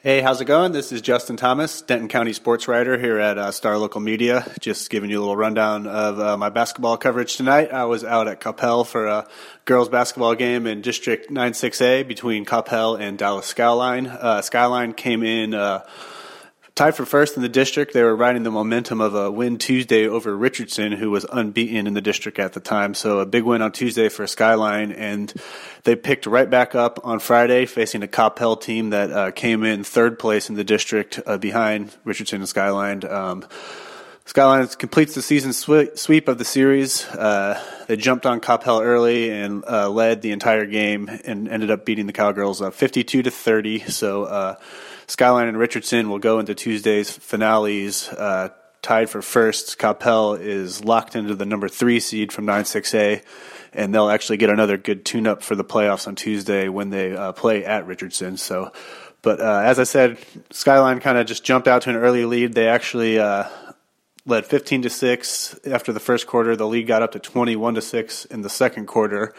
Hey, how's it going? This is Justin Thomas, Denton County sports writer here at uh, Star Local Media. Just giving you a little rundown of uh, my basketball coverage tonight. I was out at Coppell for a girls basketball game in District 96A between Coppell and Dallas Skyline. Uh, Skyline came in uh, Tied for first in the district, they were riding the momentum of a win Tuesday over Richardson, who was unbeaten in the district at the time. So a big win on Tuesday for Skyline, and they picked right back up on Friday, facing a Coppell team that uh, came in third place in the district uh, behind Richardson and Skyline. Um, Skyline completes the season sweep of the series. Uh, they jumped on Coppell early and uh, led the entire game, and ended up beating the Cowgirls uh, 52 to 30. So uh, Skyline and Richardson will go into Tuesday's finales uh, tied for first. Coppell is locked into the number three seed from 9-6A, and they'll actually get another good tune-up for the playoffs on Tuesday when they uh, play at Richardson. So, but uh, as I said, Skyline kind of just jumped out to an early lead. They actually uh, led 15 to six after the first quarter. The lead got up to 21 to six in the second quarter.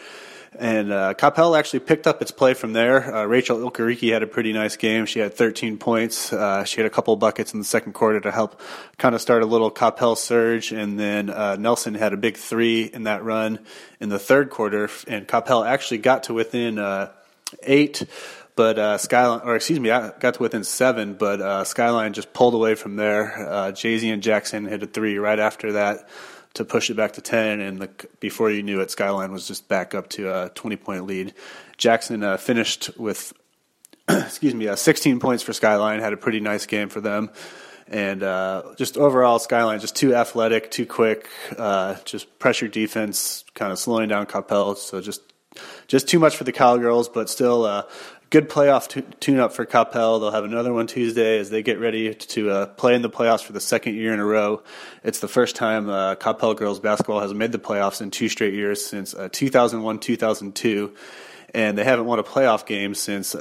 And uh, Coppell actually picked up its play from there. Uh, Rachel Ilkariki had a pretty nice game. She had 13 points. Uh, she had a couple buckets in the second quarter to help kind of start a little Coppell surge. And then uh, Nelson had a big three in that run in the third quarter. And Coppell actually got to within uh, eight but uh, Skyline, or excuse me, I got to within seven, but uh, Skyline just pulled away from there. Uh, Jay Z and Jackson hit a three right after that to push it back to 10. And the, before you knew it, Skyline was just back up to a 20 point lead. Jackson uh, finished with, excuse me, uh, 16 points for Skyline, had a pretty nice game for them. And uh, just overall, Skyline just too athletic, too quick, uh, just pressure defense, kind of slowing down Coppell. So just just too much for the Cowgirls, but still a good playoff t- tune up for Coppell. They'll have another one Tuesday as they get ready to uh, play in the playoffs for the second year in a row. It's the first time uh, Coppell girls basketball has made the playoffs in two straight years since uh, 2001 2002, and they haven't won a playoff game since.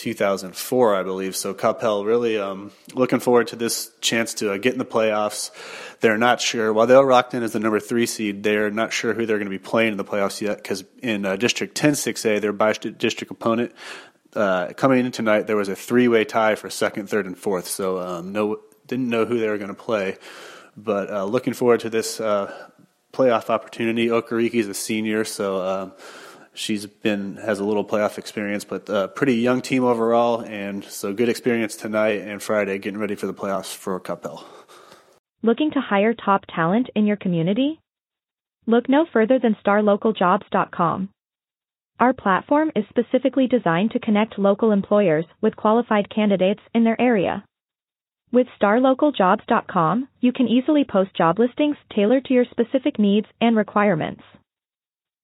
Uh, 2004, I believe. So Coppell really um, looking forward to this chance to uh, get in the playoffs. They're not sure. While they'll rocked in as the number three seed, they're not sure who they're going to be playing in the playoffs yet because in uh, District 10 6A, their bi district opponent, uh, coming in tonight, there was a three-way tie for second, third, and fourth. So um, no, didn't know who they were going to play, but uh, looking forward to this uh, playoff opportunity. Okariki is a senior, so um, she's been has a little playoff experience, but a pretty young team overall, and so good experience tonight and Friday, getting ready for the playoffs for Coppell. Looking to hire top talent in your community? Look no further than StarLocalJobs.com. Our platform is specifically designed to connect local employers with qualified candidates in their area. With starlocaljobs.com, you can easily post job listings tailored to your specific needs and requirements.